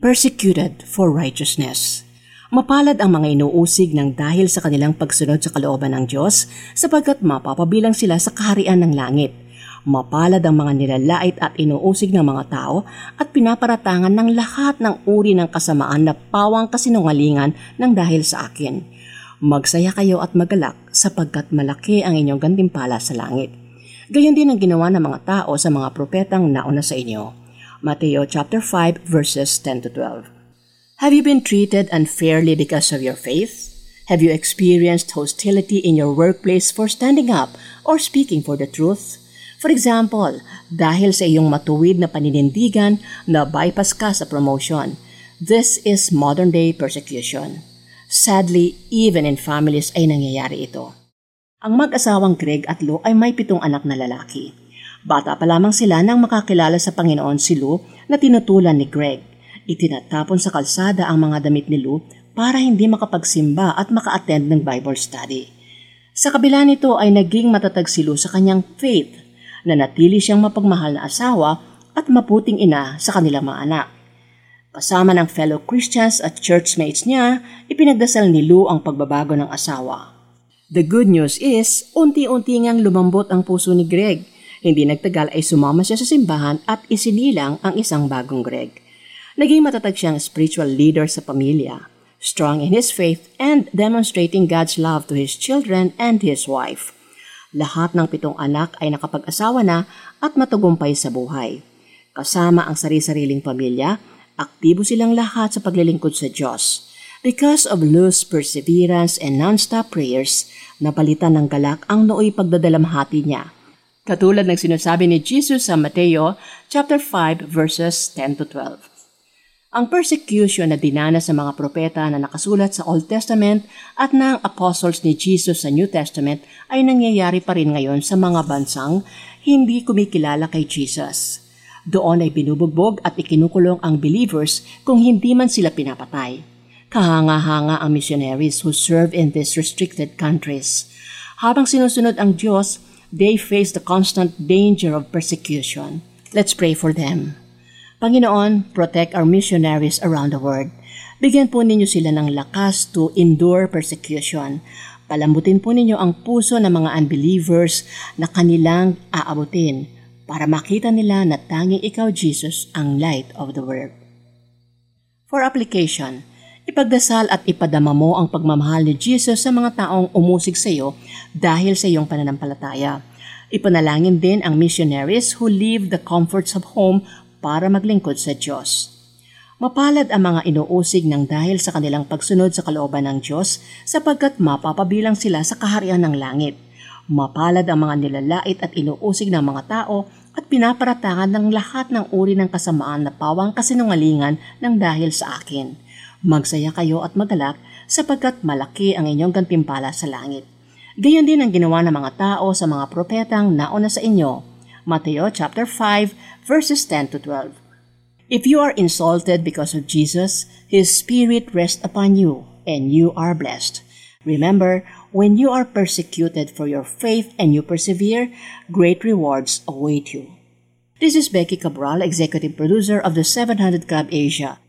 Persecuted for righteousness. Mapalad ang mga inuusig ng dahil sa kanilang pagsunod sa kalooban ng Diyos sapagkat mapapabilang sila sa kaharian ng langit. Mapalad ang mga nilalait at inuusig ng mga tao at pinaparatangan ng lahat ng uri ng kasamaan na pawang kasinungalingan ng dahil sa akin. Magsaya kayo at magalak sapagkat malaki ang inyong gantimpala sa langit. Gayon din ang ginawa ng mga tao sa mga propetang nauna sa inyo. Mateo chapter 5 verses 10 to 12. Have you been treated unfairly because of your faith? Have you experienced hostility in your workplace for standing up or speaking for the truth? For example, dahil sa iyong matuwid na paninindigan na bypass ka sa promotion. This is modern day persecution. Sadly, even in families ay nangyayari ito. Ang mag-asawang Greg at Lou ay may pitong anak na lalaki. Bata pa lamang sila nang makakilala sa Panginoon si Lou na tinutulan ni Greg. Itinatapon sa kalsada ang mga damit ni Lou para hindi makapagsimba at maka-attend ng Bible study. Sa kabila nito ay naging matatag si Lou sa kanyang faith na natili siyang mapagmahal na asawa at maputing ina sa kanilang mga anak. Kasama ng fellow Christians at churchmates niya, ipinagdasal ni Lou ang pagbabago ng asawa. The good news is, unti-unti ngang lumambot ang puso ni Greg. Hindi nagtagal ay sumama siya sa simbahan at isinilang ang isang bagong Greg. Naging matatag siyang spiritual leader sa pamilya, strong in his faith and demonstrating God's love to his children and his wife. Lahat ng pitong anak ay nakapag-asawa na at matagumpay sa buhay. Kasama ang sari-sariling pamilya, aktibo silang lahat sa paglilingkod sa Diyos. Because of Lou's perseverance and non-stop prayers, napalitan ng galak ang nooy pagdadalamhati niya. Katulad ng sinasabi ni Jesus sa Mateo chapter 5 verses 10 to 12. Ang persecution na dinana sa mga propeta na nakasulat sa Old Testament at ng apostles ni Jesus sa New Testament ay nangyayari pa rin ngayon sa mga bansang hindi kumikilala kay Jesus. Doon ay binubugbog at ikinukulong ang believers kung hindi man sila pinapatay. Kahanga-hanga ang missionaries who serve in these restricted countries. Habang sinusunod ang Diyos, they face the constant danger of persecution. Let's pray for them. Panginoon, protect our missionaries around the world. Bigyan po ninyo sila ng lakas to endure persecution. Palambutin po ninyo ang puso ng mga unbelievers na kanilang aabutin para makita nila na tanging ikaw, Jesus, ang light of the world. For application, Ipagdasal at ipadama mo ang pagmamahal ni Jesus sa mga taong umusig sa iyo dahil sa iyong pananampalataya. Ipanalangin din ang missionaries who leave the comforts of home para maglingkod sa Diyos. Mapalad ang mga inuusig ng dahil sa kanilang pagsunod sa kalooban ng Diyos sapagkat mapapabilang sila sa kaharian ng langit. Mapalad ang mga nilalait at inuusig ng mga tao at pinaparatangan ng lahat ng uri ng kasamaan na pawang kasinungalingan ng dahil sa akin. Magsaya kayo at magalak sapagkat malaki ang inyong gantimpala sa langit. Gayon din ang ginawa ng mga tao sa mga propetang nauna sa inyo. Mateo chapter 5 verses 10 to 12. If you are insulted because of Jesus, His Spirit rests upon you, and you are blessed. Remember, when you are persecuted for your faith and you persevere, great rewards await you. This is Becky Cabral, Executive Producer of the 700 Club Asia.